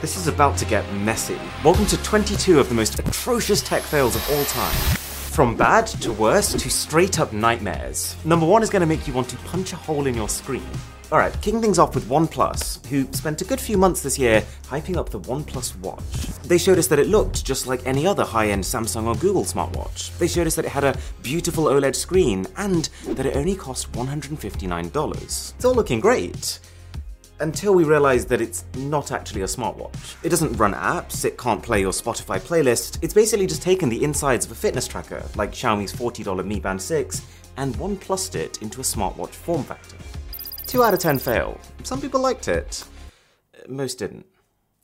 This is about to get messy. Welcome to 22 of the most atrocious tech fails of all time. From bad to worse to straight up nightmares. Number one is going to make you want to punch a hole in your screen. Alright, kicking things off with OnePlus, who spent a good few months this year hyping up the OnePlus Watch. They showed us that it looked just like any other high end Samsung or Google smartwatch. They showed us that it had a beautiful OLED screen and that it only cost $159. It's all looking great until we realised that it's not actually a smartwatch. It doesn't run apps, it can't play your Spotify playlist, it's basically just taken the insides of a fitness tracker, like Xiaomi's $40 Mi Band 6, and one plussed it into a smartwatch form factor. 2 out of 10 fail. Some people liked it. Most didn't.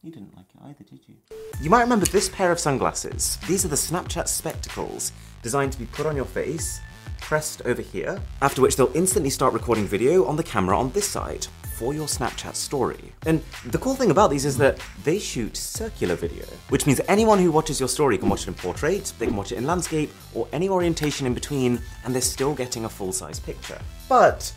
You didn't like it either, did you? You might remember this pair of sunglasses. These are the Snapchat spectacles, designed to be put on your face, pressed over here, after which they'll instantly start recording video on the camera on this side for your Snapchat story. And the cool thing about these is that they shoot circular video, which means anyone who watches your story can watch it in portrait, they can watch it in landscape, or any orientation in between, and they're still getting a full size picture. But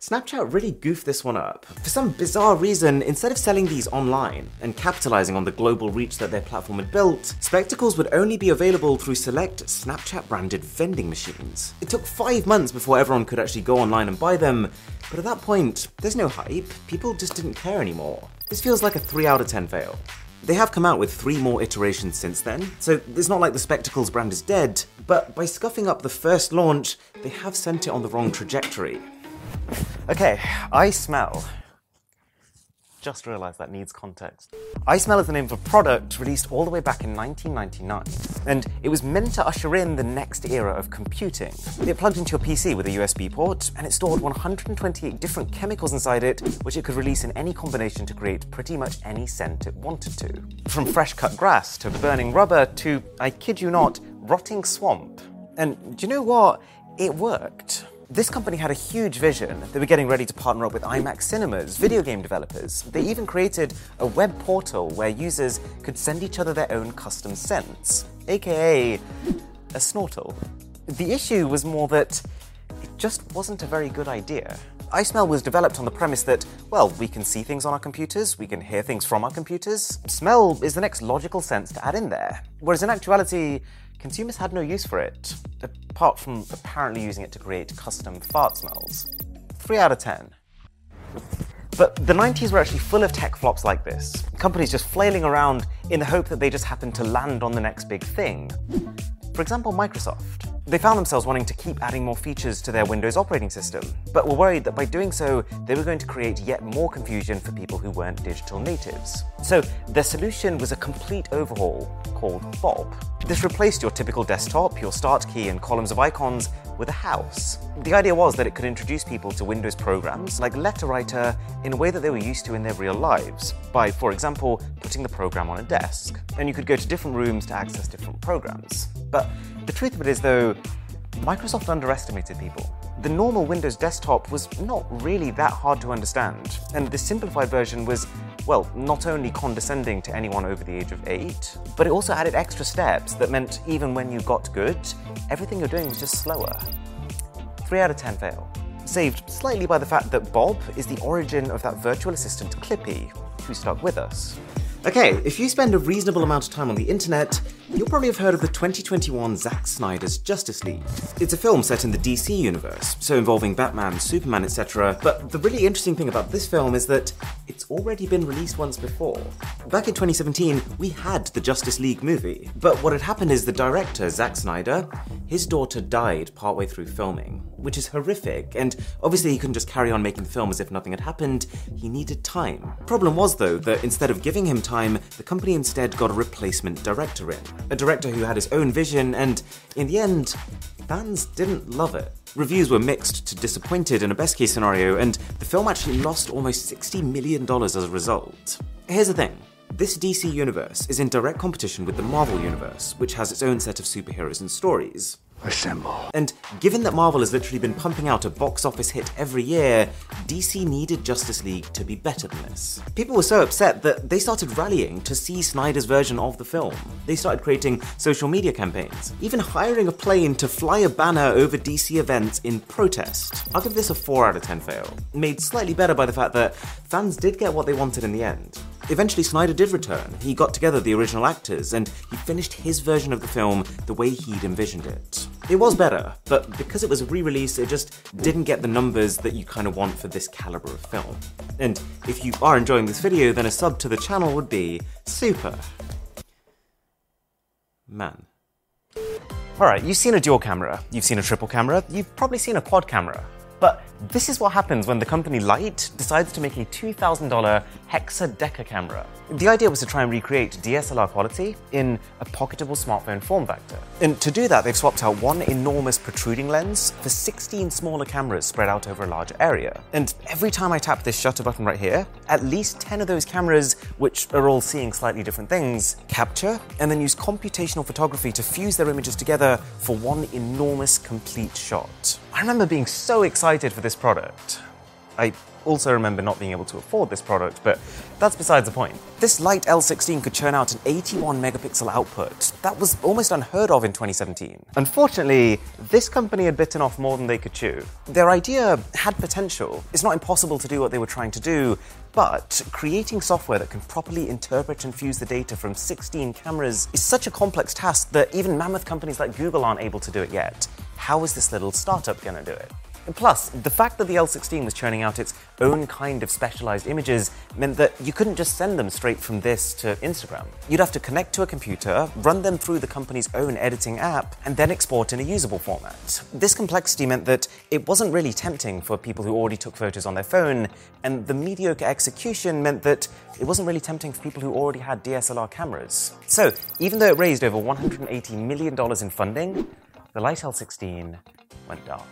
Snapchat really goofed this one up. For some bizarre reason, instead of selling these online and capitalizing on the global reach that their platform had built, spectacles would only be available through select Snapchat branded vending machines. It took five months before everyone could actually go online and buy them, but at that point, there's no hype, people just didn't care anymore. This feels like a 3 out of 10 fail. They have come out with three more iterations since then, so it's not like the Spectacles brand is dead, but by scuffing up the first launch, they have sent it on the wrong trajectory. Okay, I smell. Just realised that needs context. iSmell is the name of a product released all the way back in 1999, and it was meant to usher in the next era of computing. It plugged into your PC with a USB port, and it stored 128 different chemicals inside it, which it could release in any combination to create pretty much any scent it wanted to. From fresh cut grass to burning rubber to, I kid you not, rotting swamp. And do you know what? It worked. This company had a huge vision. They were getting ready to partner up with IMAX cinemas, video game developers. They even created a web portal where users could send each other their own custom scents, aka a snortle. The issue was more that it just wasn't a very good idea. iSmell was developed on the premise that, well, we can see things on our computers, we can hear things from our computers. Smell is the next logical sense to add in there. Whereas in actuality, consumers had no use for it, apart from apparently using it to create custom fart smells. 3 out of 10. But the 90s were actually full of tech flops like this. Companies just flailing around in the hope that they just happened to land on the next big thing. For example, Microsoft. They found themselves wanting to keep adding more features to their Windows operating system, but were worried that by doing so, they were going to create yet more confusion for people who weren't digital natives. So their solution was a complete overhaul called Bob. This replaced your typical desktop, your start key, and columns of icons with a house. The idea was that it could introduce people to Windows programs like letter writer in a way that they were used to in their real lives, by, for example, putting the program on a desk. And you could go to different rooms to access different programs. But the truth of it is, though, Microsoft underestimated people. The normal Windows desktop was not really that hard to understand, and the simplified version was, well, not only condescending to anyone over the age of 8, but it also added extra steps that meant even when you got good, everything you're doing was just slower. 3 out of 10 fail. Saved slightly by the fact that Bob is the origin of that virtual assistant Clippy, who stuck with us. Okay, if you spend a reasonable amount of time on the internet, you'll probably have heard of the 2021 Zack Snyder's Justice League. It's a film set in the DC universe, so involving Batman, Superman, etc. But the really interesting thing about this film is that it's already been released once before. Back in 2017, we had the Justice League movie, but what had happened is the director, Zack Snyder, his daughter died partway through filming, which is horrific, and obviously he couldn't just carry on making the film as if nothing had happened, he needed time. Problem was, though, that instead of giving him time, the company instead got a replacement director in. A director who had his own vision, and in the end, fans didn't love it. Reviews were mixed to disappointed in a best case scenario, and the film actually lost almost $60 million as a result. Here's the thing this DC universe is in direct competition with the Marvel universe, which has its own set of superheroes and stories. Assemble. And given that Marvel has literally been pumping out a box office hit every year, DC needed Justice League to be better than this. People were so upset that they started rallying to see Snyder's version of the film. They started creating social media campaigns, even hiring a plane to fly a banner over DC events in protest. I'll give this a 4 out of 10 fail, made slightly better by the fact that fans did get what they wanted in the end. Eventually, Snyder did return. He got together the original actors and he finished his version of the film the way he'd envisioned it. It was better, but because it was a re release, it just didn't get the numbers that you kind of want for this caliber of film. And if you are enjoying this video, then a sub to the channel would be super. Man. Alright, you've seen a dual camera, you've seen a triple camera, you've probably seen a quad camera. But this is what happens when the company Light decides to make a $2,000 hexa camera. The idea was to try and recreate DSLR quality in a pocketable smartphone form factor. And to do that, they've swapped out one enormous protruding lens for 16 smaller cameras spread out over a larger area. And every time I tap this shutter button right here, at least 10 of those cameras, which are all seeing slightly different things, capture and then use computational photography to fuse their images together for one enormous complete shot. I remember being so excited for this product. I also remember not being able to afford this product, but that's besides the point. This light L16 could churn out an 81 megapixel output. That was almost unheard of in 2017. Unfortunately, this company had bitten off more than they could chew. Their idea had potential. It's not impossible to do what they were trying to do, but creating software that can properly interpret and fuse the data from 16 cameras is such a complex task that even mammoth companies like Google aren't able to do it yet. How is this little startup going to do it? And plus, the fact that the L16 was churning out its own kind of specialized images meant that you couldn't just send them straight from this to Instagram. You'd have to connect to a computer, run them through the company's own editing app, and then export in a usable format. This complexity meant that it wasn't really tempting for people who already took photos on their phone, and the mediocre execution meant that it wasn't really tempting for people who already had DSLR cameras. So, even though it raised over $180 million in funding, the Light L16 went dark.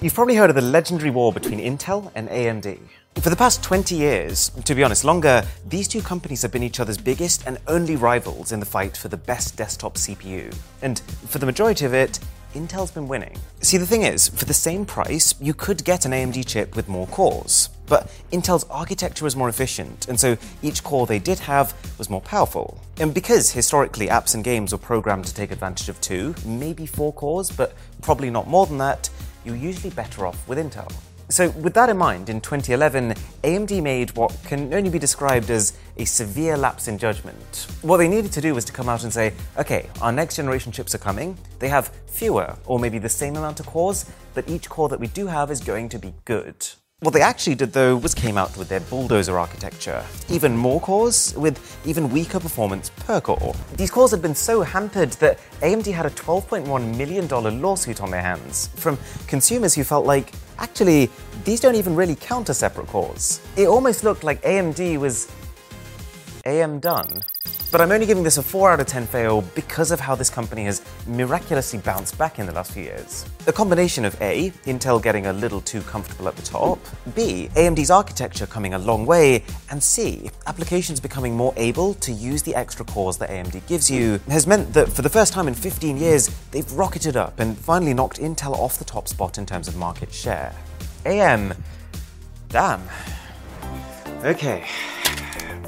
You've probably heard of the legendary war between Intel and AMD. For the past 20 years, to be honest, longer, these two companies have been each other's biggest and only rivals in the fight for the best desktop CPU. And for the majority of it, Intel's been winning. See, the thing is, for the same price, you could get an AMD chip with more cores. But Intel's architecture was more efficient, and so each core they did have was more powerful. And because historically apps and games were programmed to take advantage of two, maybe four cores, but probably not more than that, you're usually better off with Intel. So, with that in mind, in 2011, AMD made what can only be described as a severe lapse in judgment. What they needed to do was to come out and say, okay, our next generation chips are coming. They have fewer, or maybe the same amount of cores, but each core that we do have is going to be good. What they actually did, though, was came out with their bulldozer architecture. Even more cores, with even weaker performance per core. These cores had been so hampered that AMD had a $12.1 million lawsuit on their hands from consumers who felt like, actually, these don't even really count as separate cores. It almost looked like AMD was AM done. But I'm only giving this a 4 out of 10 fail because of how this company has miraculously bounced back in the last few years. A combination of A, Intel getting a little too comfortable at the top, B, AMD's architecture coming a long way, and C, applications becoming more able to use the extra cores that AMD gives you, has meant that for the first time in 15 years, they've rocketed up and finally knocked Intel off the top spot in terms of market share. AM, damn. Okay,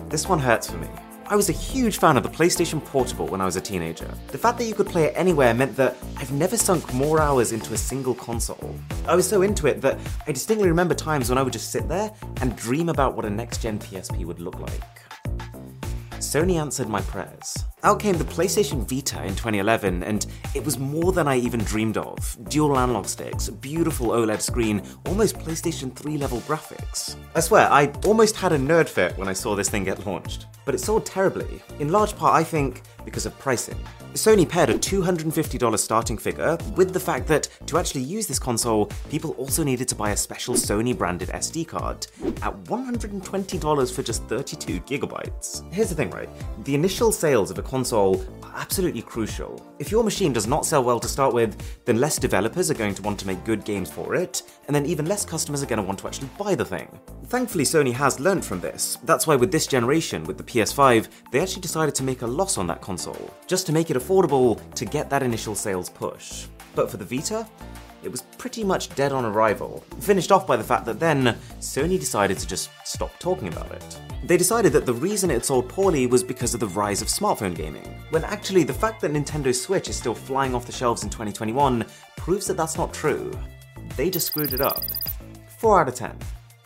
this one hurts for me. I was a huge fan of the PlayStation Portable when I was a teenager. The fact that you could play it anywhere meant that I've never sunk more hours into a single console. I was so into it that I distinctly remember times when I would just sit there and dream about what a next gen PSP would look like. Sony answered my prayers. Out came the PlayStation Vita in 2011, and it was more than I even dreamed of. Dual analog sticks, beautiful OLED screen, almost PlayStation 3 level graphics. I swear, I almost had a nerd fit when I saw this thing get launched. But it sold terribly, in large part, I think, because of pricing. Sony paired a $250 starting figure with the fact that to actually use this console, people also needed to buy a special Sony branded SD card at $120 for just 32 gigabytes. Here's the thing, right? The initial sales of a console are absolutely crucial. If your machine does not sell well to start with, then less developers are going to want to make good games for it, and then even less customers are going to want to actually buy the thing. Thankfully, Sony has learned from this. That's why with this generation, with the PS5, they actually decided to make a loss on that console, just to make it affordable to get that initial sales push. But for the Vita, it was pretty much dead on arrival, finished off by the fact that then Sony decided to just stop talking about it. They decided that the reason it sold poorly was because of the rise of smartphone gaming, when actually the fact that Nintendo Switch is still flying off the shelves in 2021 proves that that's not true. They just screwed it up. 4 out of 10.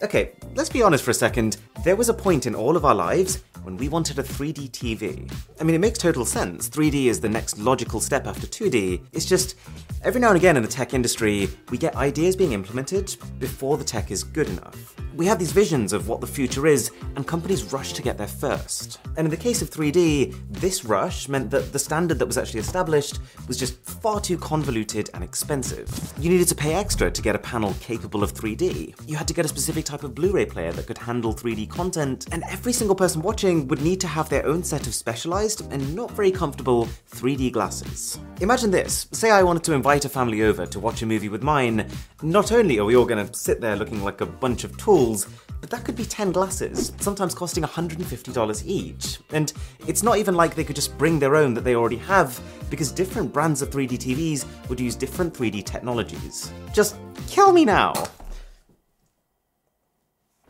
Okay, let's be honest for a second. There was a point in all of our lives when we wanted a 3D TV. I mean, it makes total sense. 3D is the next logical step after 2D. It's just, every now and again in the tech industry, we get ideas being implemented before the tech is good enough. We have these visions of what the future is, and companies rush to get there first. And in the case of 3D, this rush meant that the standard that was actually established was just far too convoluted and expensive. You needed to pay extra to get a panel capable of 3D. You had to get a specific type of Blu ray player that could handle 3D content, and every single person watching would need to have their own set of specialized and not very comfortable 3D glasses. Imagine this say I wanted to invite a family over to watch a movie with mine. Not only are we all going to sit there looking like a bunch of tools, but that could be 10 glasses, sometimes costing $150 each. And it's not even like they could just bring their own that they already have, because different brands of 3D TVs would use different 3D technologies. Just kill me now!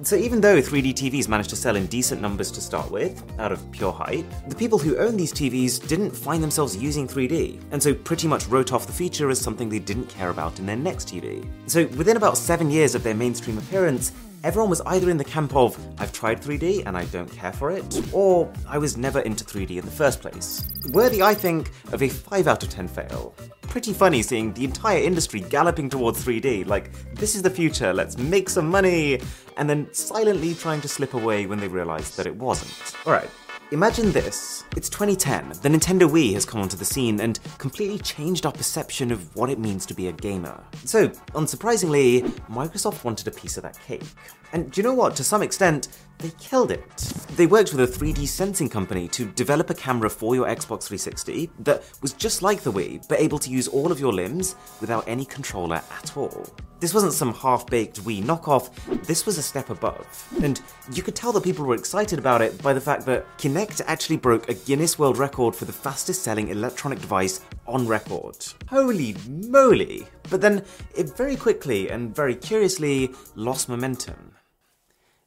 So even though 3D TVs managed to sell in decent numbers to start with, out of pure hype, the people who owned these TVs didn't find themselves using 3D, and so pretty much wrote off the feature as something they didn't care about in their next TV. So within about 7 years of their mainstream appearance, everyone was either in the camp of, I've tried 3D and I don't care for it, or I was never into 3D in the first place. Worthy, I think, of a 5 out of 10 fail. Pretty funny seeing the entire industry galloping towards 3D, like, this is the future, let's make some money, and then silently trying to slip away when they realised that it wasn't. Alright, Imagine this. It's 2010. The Nintendo Wii has come onto the scene and completely changed our perception of what it means to be a gamer. So, unsurprisingly, Microsoft wanted a piece of that cake. And do you know what? To some extent, they killed it. They worked with a 3D sensing company to develop a camera for your Xbox 360 that was just like the Wii, but able to use all of your limbs without any controller at all. This wasn't some half baked Wii knockoff, this was a step above. And you could tell that people were excited about it by the fact that Kinect actually broke a Guinness World Record for the fastest selling electronic device on record. Holy moly! But then it very quickly and very curiously lost momentum.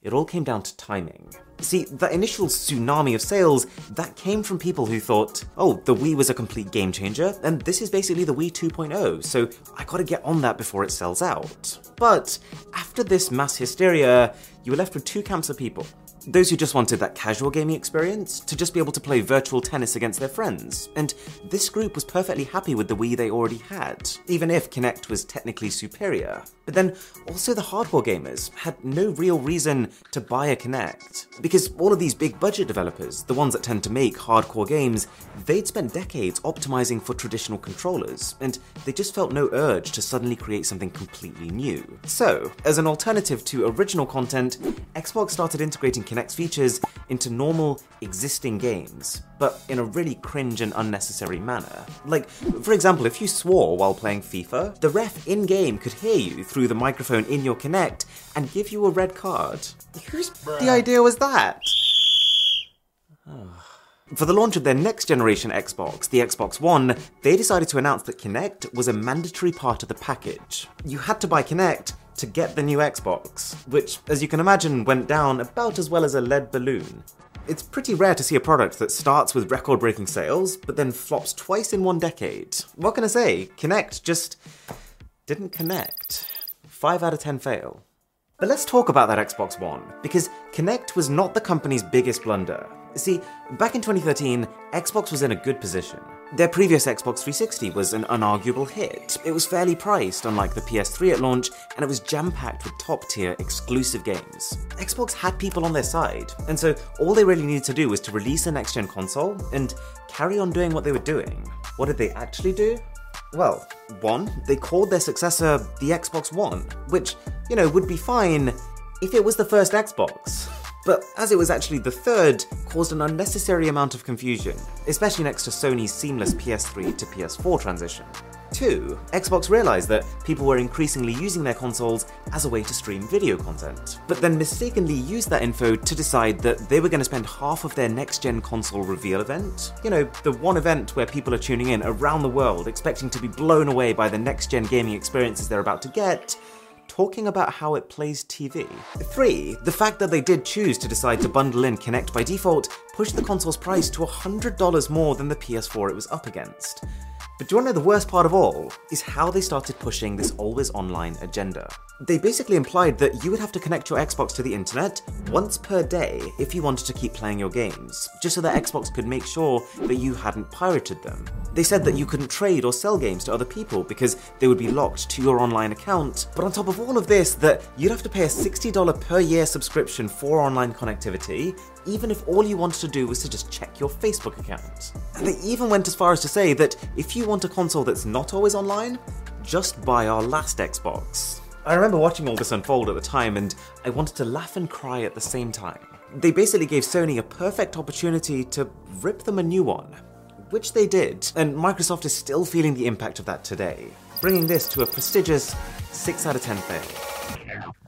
It all came down to timing. See, that initial tsunami of sales, that came from people who thought, oh, the Wii was a complete game changer, and this is basically the Wii 2.0, so I gotta get on that before it sells out. But after this mass hysteria, you were left with two camps of people those who just wanted that casual gaming experience, to just be able to play virtual tennis against their friends. And this group was perfectly happy with the Wii they already had, even if Kinect was technically superior. But then also the hardcore gamers had no real reason to buy a Kinect. Because all of these big budget developers, the ones that tend to make hardcore games, they'd spent decades optimizing for traditional controllers, and they just felt no urge to suddenly create something completely new. So, as an alternative to original content, Xbox started integrating Kinect Kinect's features into normal, existing games, but in a really cringe and unnecessary manner. Like, for example, if you swore while playing FIFA, the ref in game could hear you through the microphone in your Kinect and give you a red card. Whose the idea was that? For the launch of their next generation Xbox, the Xbox One, they decided to announce that Kinect was a mandatory part of the package. You had to buy Kinect to get the new Xbox, which, as you can imagine, went down about as well as a lead balloon. It's pretty rare to see a product that starts with record breaking sales, but then flops twice in one decade. What can I say? Kinect just didn't connect. 5 out of 10 fail. But let's talk about that Xbox One, because Kinect was not the company's biggest blunder. See, back in 2013, Xbox was in a good position. Their previous Xbox 360 was an unarguable hit. It was fairly priced, unlike the PS3 at launch, and it was jam packed with top tier exclusive games. Xbox had people on their side, and so all they really needed to do was to release a next gen console and carry on doing what they were doing. What did they actually do? Well, one, they called their successor the Xbox One, which, you know, would be fine if it was the first Xbox but as it was actually the third, caused an unnecessary amount of confusion, especially next to Sony's seamless PS3 to PS4 transition. 2. Xbox realised that people were increasingly using their consoles as a way to stream video content, but then mistakenly used that info to decide that they were going to spend half of their next gen console reveal event. You know, the one event where people are tuning in around the world expecting to be blown away by the next gen gaming experiences they're about to get, talking about how it plays TV. 3. The fact that they did choose to decide to bundle in Kinect by default pushed the console's price to $100 more than the PS4 it was up against. But do you want to know the worst part of all? Is how they started pushing this always online agenda. They basically implied that you would have to connect your Xbox to the internet once per day if you wanted to keep playing your games, just so that Xbox could make sure that you hadn't pirated them. They said that you couldn't trade or sell games to other people because they would be locked to your online account. But on top of all of this, that you'd have to pay a $60 per year subscription for online connectivity, even if all you wanted to do was to just check your Facebook account. And they even went as far as to say that if you want a console that's not always online, just buy our last Xbox. I remember watching all this unfold at the time and I wanted to laugh and cry at the same time. They basically gave Sony a perfect opportunity to rip them a new one, which they did, and Microsoft is still feeling the impact of that today, bringing this to a prestigious 6 out of 10 fail.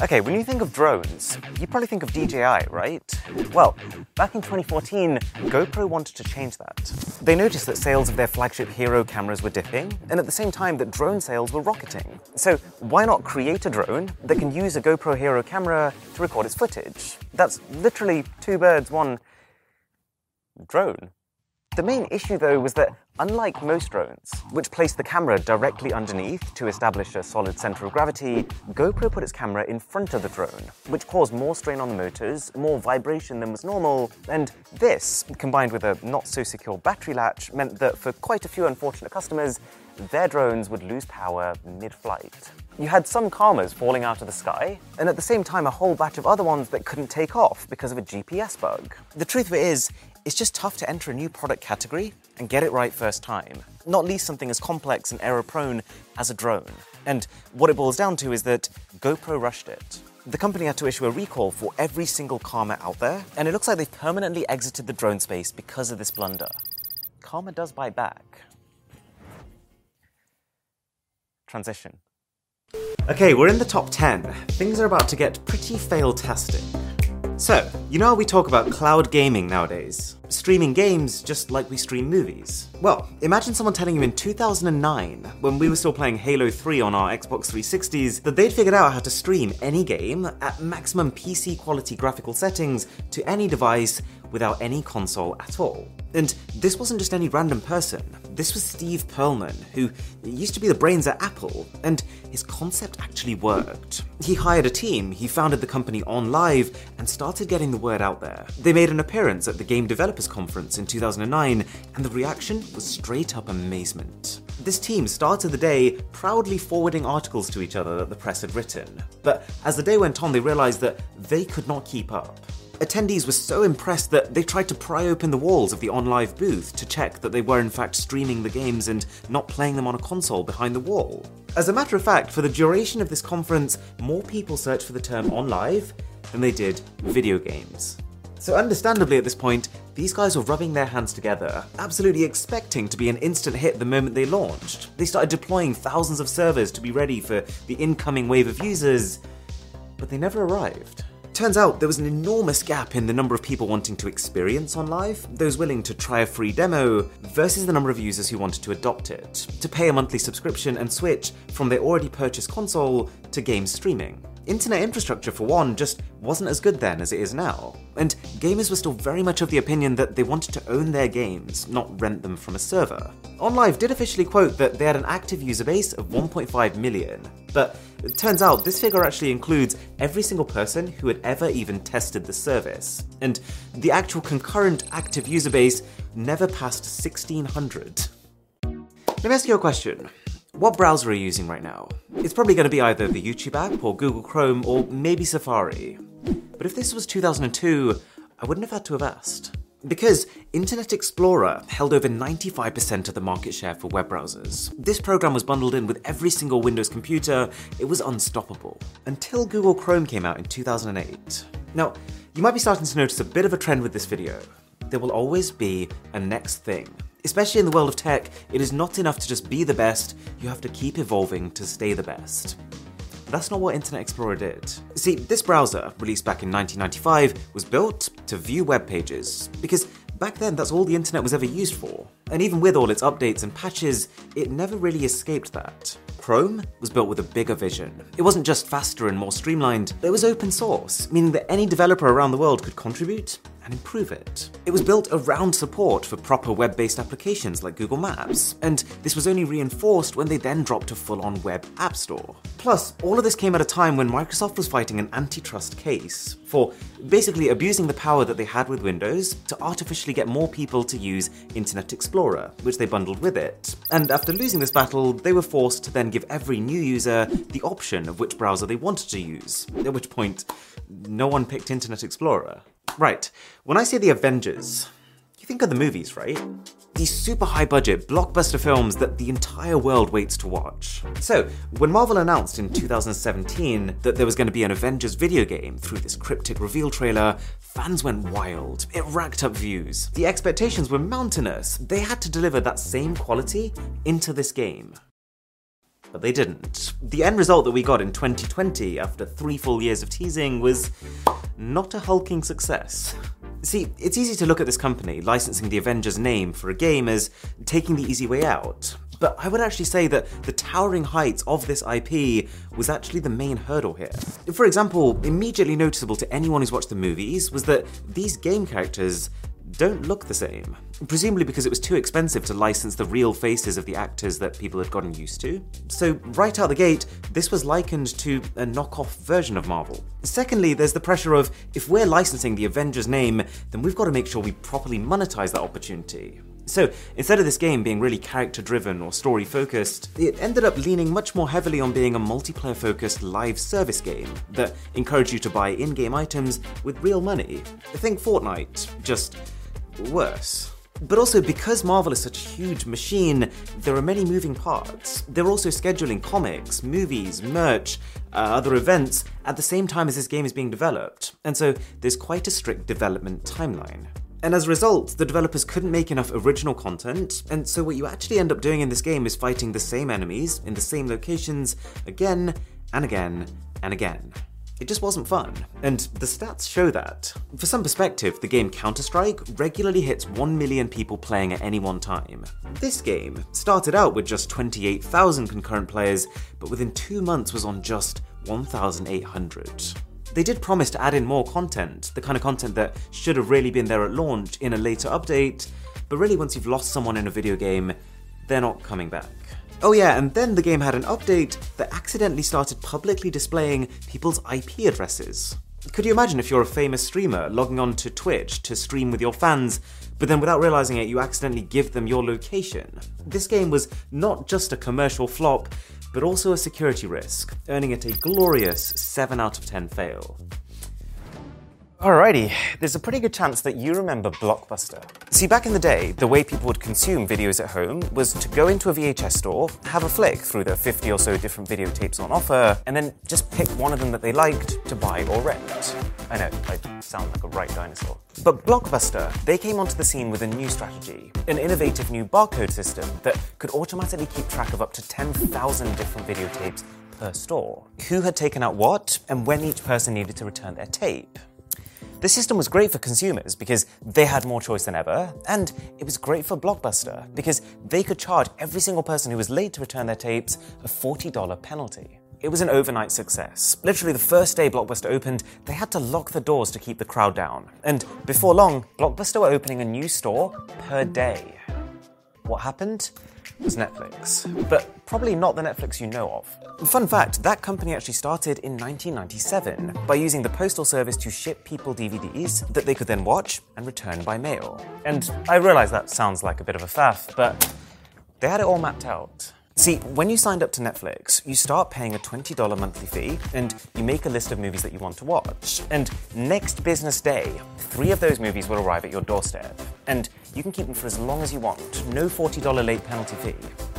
Okay, when you think of drones, you probably think of DJI, right? Well, back in 2014, GoPro wanted to change that. They noticed that sales of their flagship Hero cameras were dipping, and at the same time that drone sales were rocketing. So why not create a drone that can use a GoPro Hero camera to record its footage? That's literally two birds, one drone. The main issue, though, was that unlike most drones, which place the camera directly underneath to establish a solid center of gravity, GoPro put its camera in front of the drone, which caused more strain on the motors, more vibration than was normal, and this, combined with a not so secure battery latch, meant that for quite a few unfortunate customers, their drones would lose power mid flight. You had some Karmas falling out of the sky, and at the same time, a whole batch of other ones that couldn't take off because of a GPS bug. The truth of it is, it's just tough to enter a new product category and get it right first time, not least something as complex and error prone as a drone. And what it boils down to is that GoPro rushed it. The company had to issue a recall for every single Karma out there, and it looks like they've permanently exited the drone space because of this blunder. Karma does buy back. Transition. Okay, we're in the top 10. Things are about to get pretty fail-tastic. So, you know how we talk about cloud gaming nowadays? Streaming games just like we stream movies. Well, imagine someone telling you in 2009, when we were still playing Halo 3 on our Xbox 360s, that they'd figured out how to stream any game at maximum PC quality graphical settings to any device without any console at all. And this wasn't just any random person. This was Steve Perlman, who used to be the brains at Apple, and his concept actually worked. He hired a team, he founded the company OnLive, and started getting the word out there. They made an appearance at the Game Developers Conference in 2009, and the reaction was straight up amazement. This team started the day proudly forwarding articles to each other that the press had written. But as the day went on, they realized that they could not keep up. Attendees were so impressed that they tried to pry open the walls of the OnLive booth to check that they were in fact streaming the games and not playing them on a console behind the wall. As a matter of fact, for the duration of this conference, more people searched for the term OnLive than they did video games. So, understandably, at this point, these guys were rubbing their hands together, absolutely expecting to be an instant hit the moment they launched. They started deploying thousands of servers to be ready for the incoming wave of users, but they never arrived. Turns out there was an enormous gap in the number of people wanting to experience OnLive, those willing to try a free demo, versus the number of users who wanted to adopt it, to pay a monthly subscription and switch from their already purchased console to game streaming. Internet infrastructure, for one, just wasn't as good then as it is now. And gamers were still very much of the opinion that they wanted to own their games, not rent them from a server. OnLive did officially quote that they had an active user base of 1.5 million, but it turns out this figure actually includes every single person who had ever even tested the service. And the actual concurrent active user base never passed 1600. Let me ask you a question. What browser are you using right now? It's probably going to be either the YouTube app or Google Chrome or maybe Safari. But if this was 2002, I wouldn't have had to have asked. Because Internet Explorer held over 95% of the market share for web browsers. This program was bundled in with every single Windows computer, it was unstoppable. Until Google Chrome came out in 2008. Now, you might be starting to notice a bit of a trend with this video. There will always be a next thing. Especially in the world of tech, it is not enough to just be the best, you have to keep evolving to stay the best. That's not what Internet Explorer did. See, this browser, released back in 1995, was built to view web pages, because back then that's all the internet was ever used for. And even with all its updates and patches, it never really escaped that. Chrome was built with a bigger vision. It wasn't just faster and more streamlined, it was open source, meaning that any developer around the world could contribute and improve it. It was built around support for proper web based applications like Google Maps, and this was only reinforced when they then dropped a full on web app store. Plus, all of this came at a time when Microsoft was fighting an antitrust case for basically abusing the power that they had with Windows to artificially get more people to use Internet Explorer, which they bundled with it. And after losing this battle, they were forced to then give every new user the option of which browser they wanted to use, at which point, no one picked Internet Explorer. Right, when I say the Avengers, you think of the movies, right? These super high budget, blockbuster films that the entire world waits to watch. So, when Marvel announced in 2017 that there was going to be an Avengers video game through this cryptic reveal trailer, fans went wild. It racked up views. The expectations were mountainous. They had to deliver that same quality into this game. But they didn't. The end result that we got in 2020, after three full years of teasing, was not a hulking success. See, it's easy to look at this company licensing the Avengers name for a game as taking the easy way out. But I would actually say that the towering heights of this IP was actually the main hurdle here. For example, immediately noticeable to anyone who's watched the movies was that these game characters don't look the same. Presumably because it was too expensive to license the real faces of the actors that people had gotten used to. So, right out the gate, this was likened to a knockoff version of Marvel. Secondly, there's the pressure of if we're licensing the Avengers name, then we've got to make sure we properly monetize that opportunity. So, instead of this game being really character driven or story focused, it ended up leaning much more heavily on being a multiplayer focused live service game that encouraged you to buy in game items with real money. Think Fortnite, just worse. But also, because Marvel is such a huge machine, there are many moving parts. They're also scheduling comics, movies, merch, uh, other events at the same time as this game is being developed, and so there's quite a strict development timeline. And as a result, the developers couldn't make enough original content, and so what you actually end up doing in this game is fighting the same enemies in the same locations again and again and again. It just wasn't fun, and the stats show that. For some perspective, the game Counter Strike regularly hits 1 million people playing at any one time. This game started out with just 28,000 concurrent players, but within two months was on just 1,800. They did promise to add in more content, the kind of content that should have really been there at launch in a later update, but really, once you've lost someone in a video game, they're not coming back. Oh yeah, and then the game had an update that accidentally started publicly displaying people's IP addresses. Could you imagine if you're a famous streamer logging on to Twitch to stream with your fans, but then without realizing it, you accidentally give them your location? This game was not just a commercial flop, but also a security risk, earning it a glorious 7 out of 10 fail. Alrighty, there's a pretty good chance that you remember Blockbuster. See, back in the day, the way people would consume videos at home was to go into a VHS store, have a flick through the 50 or so different videotapes on offer, and then just pick one of them that they liked to buy or rent. I know, I sound like a right dinosaur. But Blockbuster, they came onto the scene with a new strategy, an innovative new barcode system that could automatically keep track of up to 10,000 different videotapes per store. Who had taken out what, and when each person needed to return their tape. This system was great for consumers because they had more choice than ever, and it was great for Blockbuster because they could charge every single person who was late to return their tapes a $40 penalty. It was an overnight success. Literally, the first day Blockbuster opened, they had to lock the doors to keep the crowd down. And before long, Blockbuster were opening a new store per day. What happened? Was Netflix, but probably not the Netflix you know of. Fun fact that company actually started in 1997 by using the Postal Service to ship people DVDs that they could then watch and return by mail. And I realize that sounds like a bit of a faff, but they had it all mapped out. See, when you signed up to Netflix, you start paying a $20 monthly fee and you make a list of movies that you want to watch. And next business day, three of those movies will arrive at your doorstep. And you can keep them for as long as you want, no $40 late penalty fee.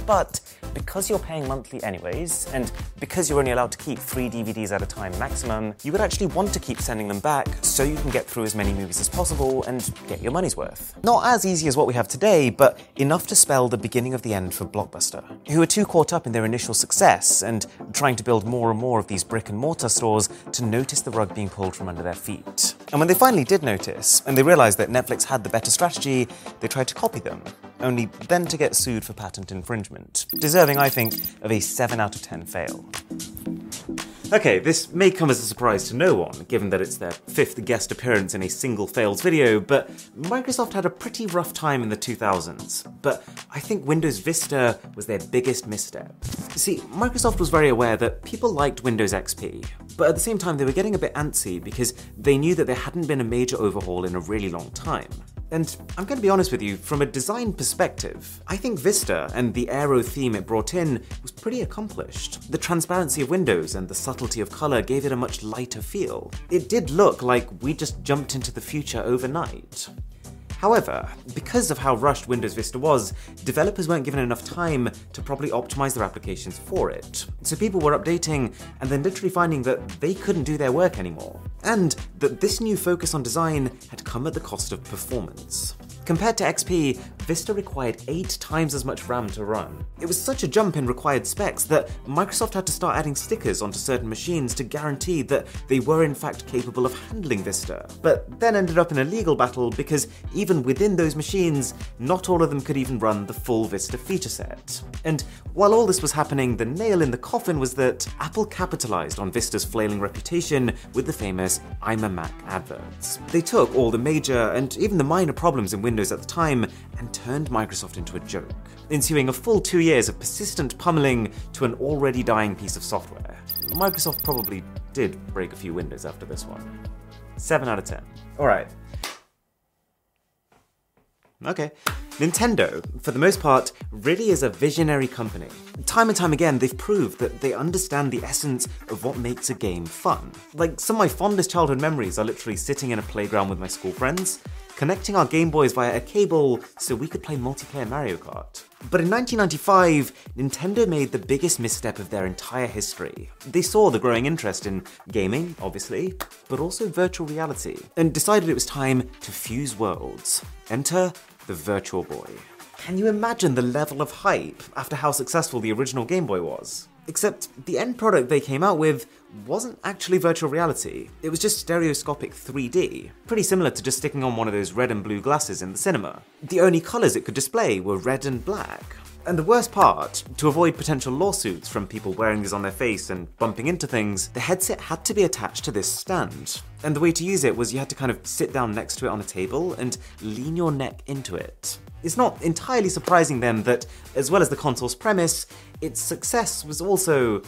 But because you're paying monthly anyways, and because you're only allowed to keep three DVDs at a time maximum, you would actually want to keep sending them back so you can get through as many movies as possible and get your money's worth. Not as easy as what we have today, but enough to spell the beginning of the end for Blockbuster, who were too caught up in their initial success and trying to build more and more of these brick and mortar stores to notice the rug being pulled from under their feet. And when they finally did notice, and they realized that Netflix had the better strategy, they tried to copy them, only then to get sued for patent infringement, deserving, I think, of a 7 out of 10 fail. Okay, this may come as a surprise to no one, given that it's their fifth guest appearance in a single fails video, but Microsoft had a pretty rough time in the 2000s. But I think Windows Vista was their biggest misstep. See, Microsoft was very aware that people liked Windows XP, but at the same time they were getting a bit antsy because they knew that there hadn't been a major overhaul in a really long time. And I'm going to be honest with you, from a design perspective, I think Vista and the aero theme it brought in was pretty accomplished. The transparency of windows and the subtlety of colour gave it a much lighter feel. It did look like we just jumped into the future overnight. However, because of how rushed Windows Vista was, developers weren't given enough time to properly optimize their applications for it. So people were updating and then literally finding that they couldn't do their work anymore. And that this new focus on design had come at the cost of performance. Compared to XP, Vista required 8 times as much RAM to run. It was such a jump in required specs that Microsoft had to start adding stickers onto certain machines to guarantee that they were in fact capable of handling Vista. But then ended up in a legal battle because even within those machines, not all of them could even run the full Vista feature set. And while all this was happening, the nail in the coffin was that Apple capitalized on Vista's flailing reputation with the famous I'm a Mac adverts. They took all the major and even the minor problems in Windows Windows at the time and turned Microsoft into a joke, ensuing a full two years of persistent pummeling to an already dying piece of software. Microsoft probably did break a few windows after this one. 7 out of 10. Alright. Okay. Nintendo, for the most part, really is a visionary company. Time and time again, they've proved that they understand the essence of what makes a game fun. Like, some of my fondest childhood memories are literally sitting in a playground with my school friends, connecting our Game Boys via a cable so we could play multiplayer Mario Kart. But in 1995, Nintendo made the biggest misstep of their entire history. They saw the growing interest in gaming, obviously, but also virtual reality, and decided it was time to fuse worlds. Enter the Virtual Boy. Can you imagine the level of hype after how successful the original Game Boy was? Except the end product they came out with wasn't actually virtual reality, it was just stereoscopic 3D, pretty similar to just sticking on one of those red and blue glasses in the cinema. The only colours it could display were red and black. And the worst part, to avoid potential lawsuits from people wearing these on their face and bumping into things, the headset had to be attached to this stand. And the way to use it was you had to kind of sit down next to it on a table and lean your neck into it. It's not entirely surprising then that, as well as the console's premise, its success was also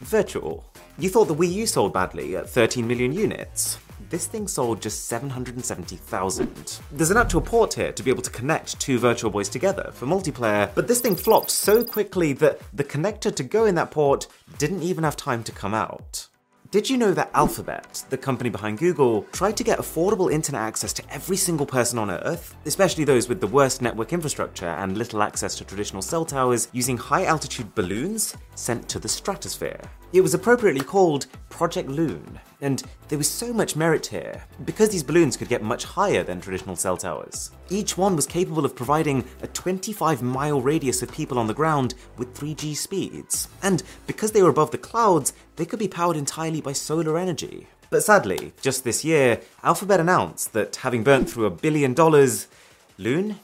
virtual. You thought the Wii U sold badly at 13 million units. This thing sold just 770,000. There's an actual port here to be able to connect two Virtual Boys together for multiplayer, but this thing flopped so quickly that the connector to go in that port didn't even have time to come out. Did you know that Alphabet, the company behind Google, tried to get affordable internet access to every single person on Earth, especially those with the worst network infrastructure and little access to traditional cell towers, using high altitude balloons sent to the stratosphere? It was appropriately called Project Loon, and there was so much merit here because these balloons could get much higher than traditional cell towers. Each one was capable of providing a 25 mile radius of people on the ground with 3G speeds, and because they were above the clouds, they could be powered entirely by solar energy. But sadly, just this year, Alphabet announced that having burnt through a billion dollars, Loon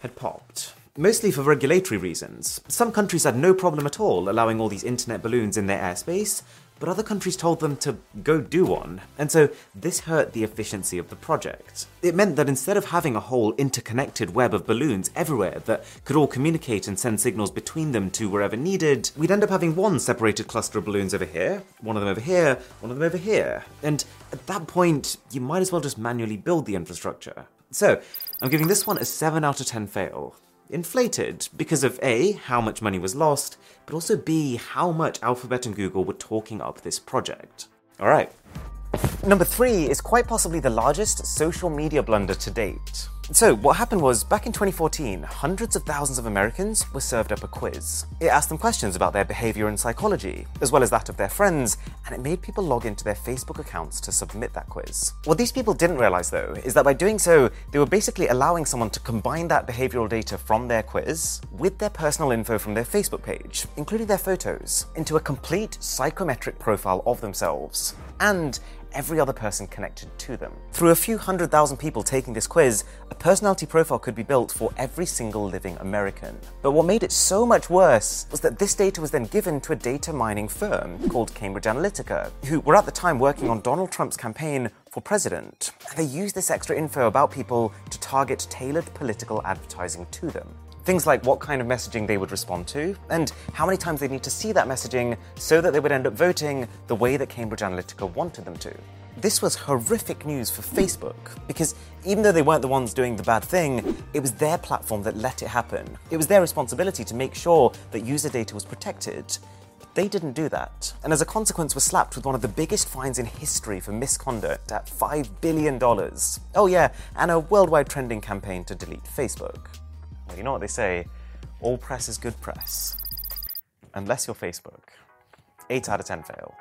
had popped mostly for regulatory reasons. Some countries had no problem at all allowing all these internet balloons in their airspace, but other countries told them to go do one, and so this hurt the efficiency of the project. It meant that instead of having a whole interconnected web of balloons everywhere that could all communicate and send signals between them to wherever needed, we'd end up having one separated cluster of balloons over here, one of them over here, one of them over here, and at that point, you might as well just manually build the infrastructure. So, I'm giving this one a 7 out of 10 fail inflated because of A, how much money was lost, but also B, how much Alphabet and Google were talking up this project. Alright. Number three is quite possibly the largest social media blunder to date. So, what happened was, back in 2014, hundreds of thousands of Americans were served up a quiz. It asked them questions about their behavior and psychology, as well as that of their friends, and it made people log into their Facebook accounts to submit that quiz. What these people didn't realize, though, is that by doing so, they were basically allowing someone to combine that behavioral data from their quiz with their personal info from their Facebook page, including their photos, into a complete psychometric profile of themselves. And every other person connected to them. Through a few hundred thousand people taking this quiz, a personality profile could be built for every single living American. But what made it so much worse was that this data was then given to a data mining firm called Cambridge Analytica, who were at the time working on Donald Trump's campaign for president. They used this extra info about people to target tailored political advertising to them. Things like what kind of messaging they would respond to, and how many times they need to see that messaging so that they would end up voting the way that Cambridge Analytica wanted them to. This was horrific news for Facebook because even though they weren't the ones doing the bad thing, it was their platform that let it happen. It was their responsibility to make sure that user data was protected. But they didn't do that, and as a consequence, were slapped with one of the biggest fines in history for misconduct at $5 billion. Oh, yeah, and a worldwide trending campaign to delete Facebook. Well, you know what they say all press is good press. Unless you're Facebook. 8 out of 10 fail.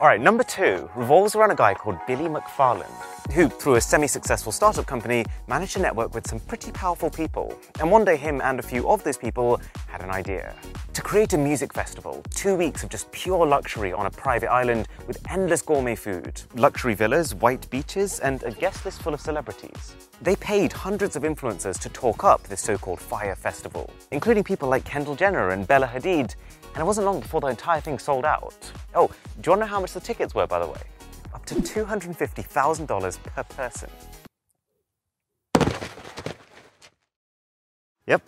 Alright, number two revolves around a guy called Billy McFarland, who, through a semi successful startup company, managed to network with some pretty powerful people. And one day, him and a few of those people had an idea to create a music festival, two weeks of just pure luxury on a private island with endless gourmet food, luxury villas, white beaches, and a guest list full of celebrities. They paid hundreds of influencers to talk up this so called Fyre Festival, including people like Kendall Jenner and Bella Hadid, and it wasn't long before the entire thing sold out. Oh, do you want to know how much the tickets were, by the way? Up to $250,000 per person. Yep,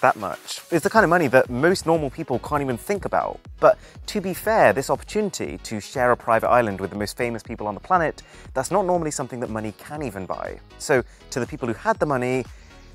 that much. It's the kind of money that most normal people can't even think about. But to be fair, this opportunity to share a private island with the most famous people on the planet, that's not normally something that money can even buy. So to the people who had the money,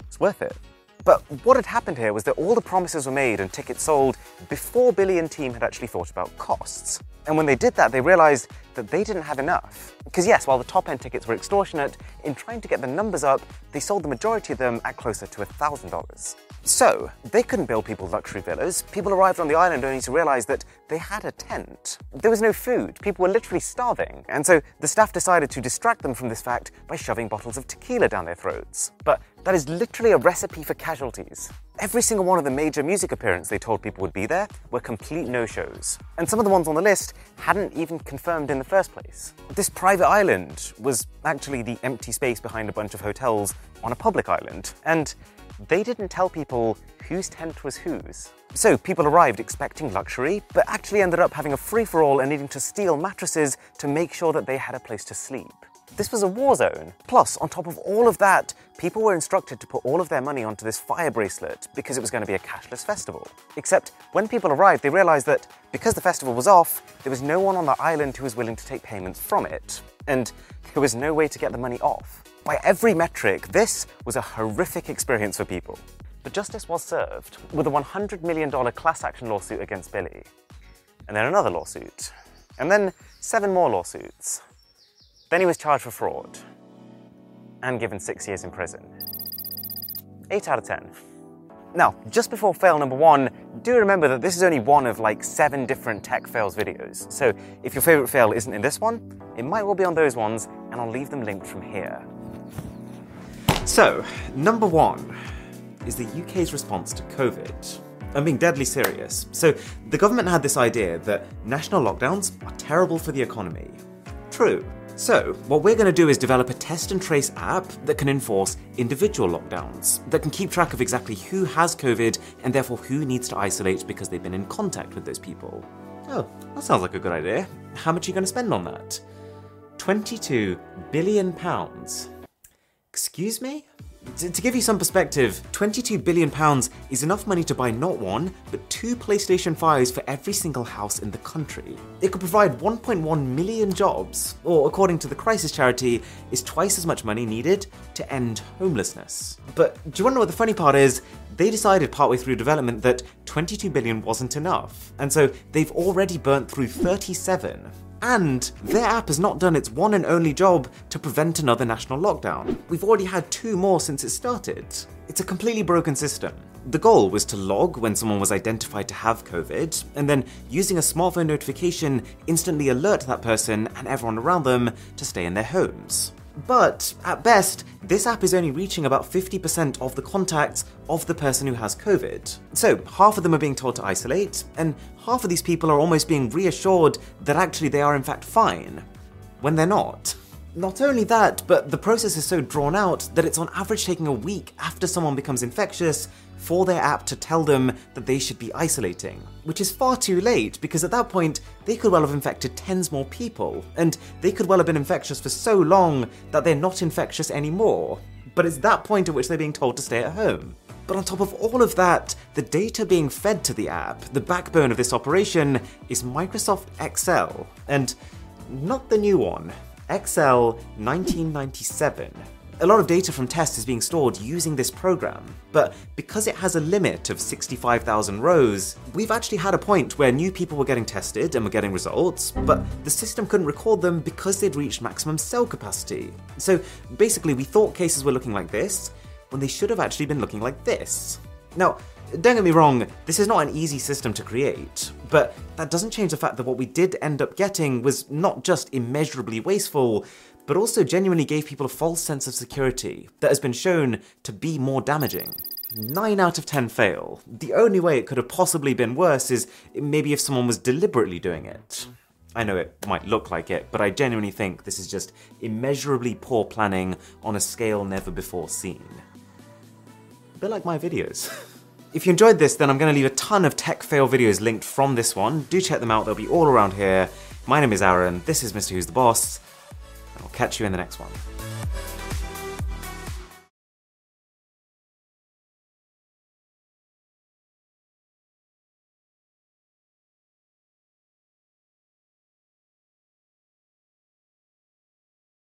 it's worth it. But what had happened here was that all the promises were made and tickets sold before Billy and team had actually thought about costs. And when they did that, they realized that they didn't have enough. Because yes, while the top end tickets were extortionate, in trying to get the numbers up, they sold the majority of them at closer to $1,000. So, they couldn't build people luxury villas. People arrived on the island only to realize that they had a tent. There was no food. People were literally starving. And so the staff decided to distract them from this fact by shoving bottles of tequila down their throats. But that is literally a recipe for casualties. Every single one of the major music appearances they told people would be there were complete no shows. And some of the ones on the list hadn't even confirmed in the first place. This private island was actually the empty space behind a bunch of hotels on a public island. And they didn't tell people whose tent was whose. So people arrived expecting luxury, but actually ended up having a free for all and needing to steal mattresses to make sure that they had a place to sleep. This was a war zone. Plus, on top of all of that, people were instructed to put all of their money onto this Fyre bracelet because it was going to be a cashless festival. Except when people arrived, they realized that because the festival was off, there was no one on the island who was willing to take payments from it. And there was no way to get the money off. By every metric, this was a horrific experience for people. But justice was served with a $100 million class action lawsuit against Billy. And then another lawsuit. And then seven more lawsuits. Then he was charged for fraud and given six years in prison. 8 out of 10. Now, just before fail number one, do remember that this is only one of like seven different tech fails videos. So if your favorite fail isn't in this one, it might well be on those ones, and I'll leave them linked from here. So, number one is the UK's response to COVID. I'm being deadly serious. So, the government had this idea that national lockdowns are terrible for the economy. True. So, what we're going to do is develop a test and trace app that can enforce individual lockdowns, that can keep track of exactly who has COVID and therefore who needs to isolate because they've been in contact with those people. Oh, that sounds like a good idea. How much are you going to spend on that? 22 billion pounds. Excuse me? To, to, give you some perspective, £22 billion is enough money to buy not one, but two PlayStation 5s for every single house in the country. It could provide 1.1 million jobs, or according to the Crisis Charity, is twice as much money needed to end homelessness. But do you want to know what the funny part is? They decided partway through development that 22 billion wasn't enough, and so they've already burnt through 37. And their app has not done its one and only job to prevent another national lockdown. We've already had two more since it started. It's a completely broken system. The goal was to log when someone was identified to have COVID, and then using a smartphone notification, instantly alert that person and everyone around them to stay in their homes. But at best, this app is only reaching about 50% of the contacts of the person who has COVID. So half of them are being told to isolate, and half of these people are almost being reassured that actually they are in fact fine. when they're not. Not only that, but the process is so drawn out that it's on average taking a week after someone becomes infectious for their app to tell them that they should be isolating. Which is far too late because at that point, they could well have infected tens more people, and they could well have been infectious for so long that they're not infectious anymore. But it's that point at which they're being told to stay at home. But on top of all of that, the data being fed to the app, the backbone of this operation, is Microsoft Excel. And not the new one. Excel 1997. A lot of data from tests is being stored using this program, but because it has a limit of 65,000 rows, we've actually had a point where new people were getting tested and were getting results, but the system couldn't record them because they'd reached maximum cell capacity. So basically, we thought cases were looking like this, when they should have actually been looking like this. Now, don't get me wrong, this is not an easy system to create, but that doesn't change the fact that what we did end up getting was not just immeasurably wasteful, but also genuinely gave people a false sense of security that has been shown to be more damaging. 9 out of 10 fail. The only way it could have possibly been worse is maybe if someone was deliberately doing it. I know it might look like it, but I genuinely think this is just immeasurably poor planning on a scale never before seen. A bit like my videos. If you enjoyed this, then I'm going to leave a ton of tech fail videos linked from this one. Do check them out, they'll be all around here. My name is Aaron, this is Mr. Who's the Boss, I'll catch you in the next one.